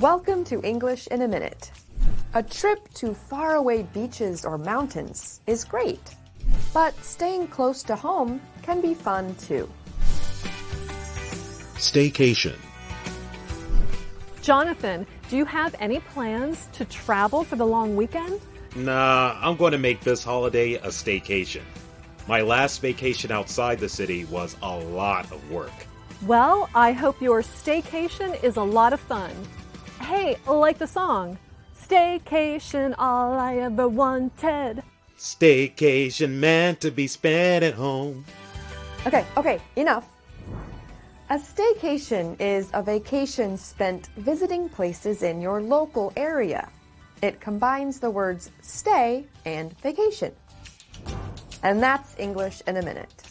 Welcome to English in a Minute. A trip to faraway beaches or mountains is great, but staying close to home can be fun too. Staycation. Jonathan, do you have any plans to travel for the long weekend? Nah, I'm going to make this holiday a staycation. My last vacation outside the city was a lot of work. Well, I hope your staycation is a lot of fun. Hey, like the song, Staycation, all I ever wanted. Staycation meant to be spent at home. Okay, okay, enough. A staycation is a vacation spent visiting places in your local area. It combines the words stay and vacation. And that's English in a minute.